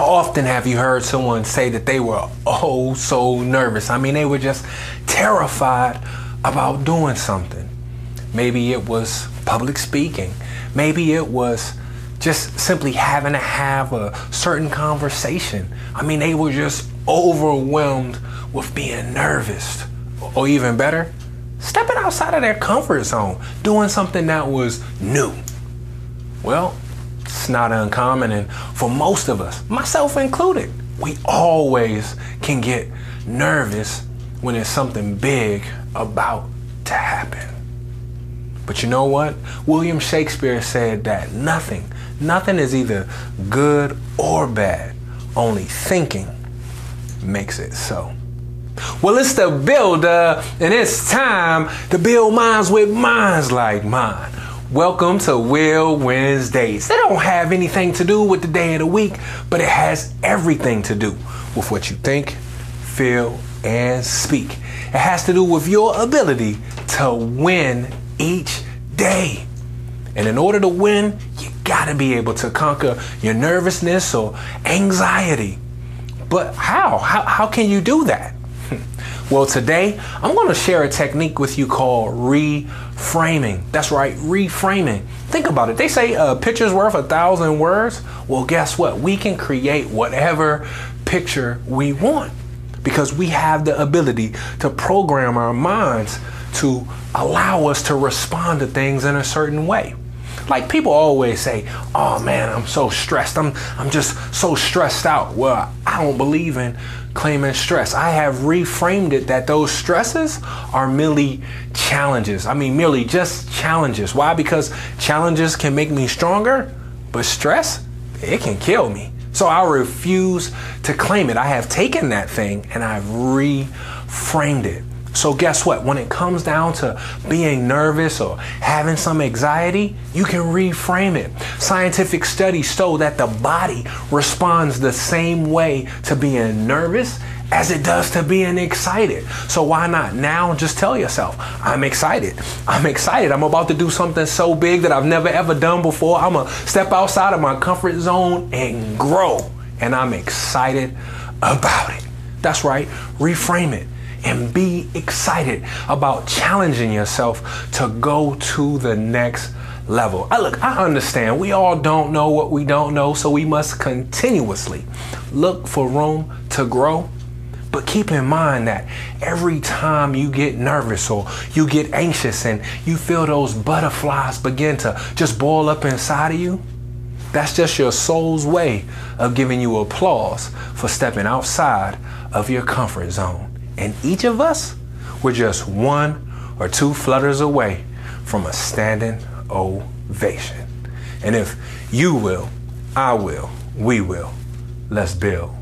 often have you heard someone say that they were oh so nervous? I mean, they were just terrified about doing something. Maybe it was public speaking. Maybe it was just simply having to have a certain conversation. I mean, they were just overwhelmed with being nervous. Or even better, stepping outside of their comfort zone, doing something that was new. Well, it's not uncommon, and for most of us, myself included, we always can get nervous when there's something big about to happen. But you know what? William Shakespeare said that nothing, nothing is either good or bad. Only thinking makes it so. Well, it's the builder, and it's time to build minds with minds like mine. Welcome to Will Winsdays. They don't have anything to do with the day of the week, but it has everything to do with what you think, feel, and speak. It has to do with your ability to win each day. And in order to win, you gotta be able to conquer your nervousness or anxiety. But how? How, how can you do that? Well, today I'm to share a technique with you called reframing. That's right, reframing. Think about it. They say a picture's worth a thousand words. Well, guess what? We can create whatever picture we want because we have the ability to program our minds to allow us to respond to things in a certain way. Like people always say, "Oh man, I'm so stressed. I'm I'm just so stressed out." Well, I don't believe in claiming stress. I have reframed it that those stresses are merely challenges. I mean, merely just challenges. Why? Because challenges can make me stronger, but stress, it can kill me. So I refuse to claim it. I have taken that thing and I've reframed it. So, guess what? When it comes down to being nervous or having some anxiety, you can reframe it. Scientific studies show that the body responds the same way to being nervous as it does to being excited. So, why not now just tell yourself, I'm excited. I'm excited. I'm about to do something so big that I've never ever done before. I'm going to step outside of my comfort zone and grow. And I'm excited about it. That's right. Reframe it and be excited about challenging yourself to go to the next level. I look, I understand we all don't know what we don't know, so we must continuously look for room to grow. But keep in mind that every time you get nervous or you get anxious and you feel those butterflies begin to just boil up inside of you, that's just your soul's way of giving you applause for stepping outside of your comfort zone. And each of us, we're just one or two flutters away from a standing ovation. And if you will, I will, we will, let's build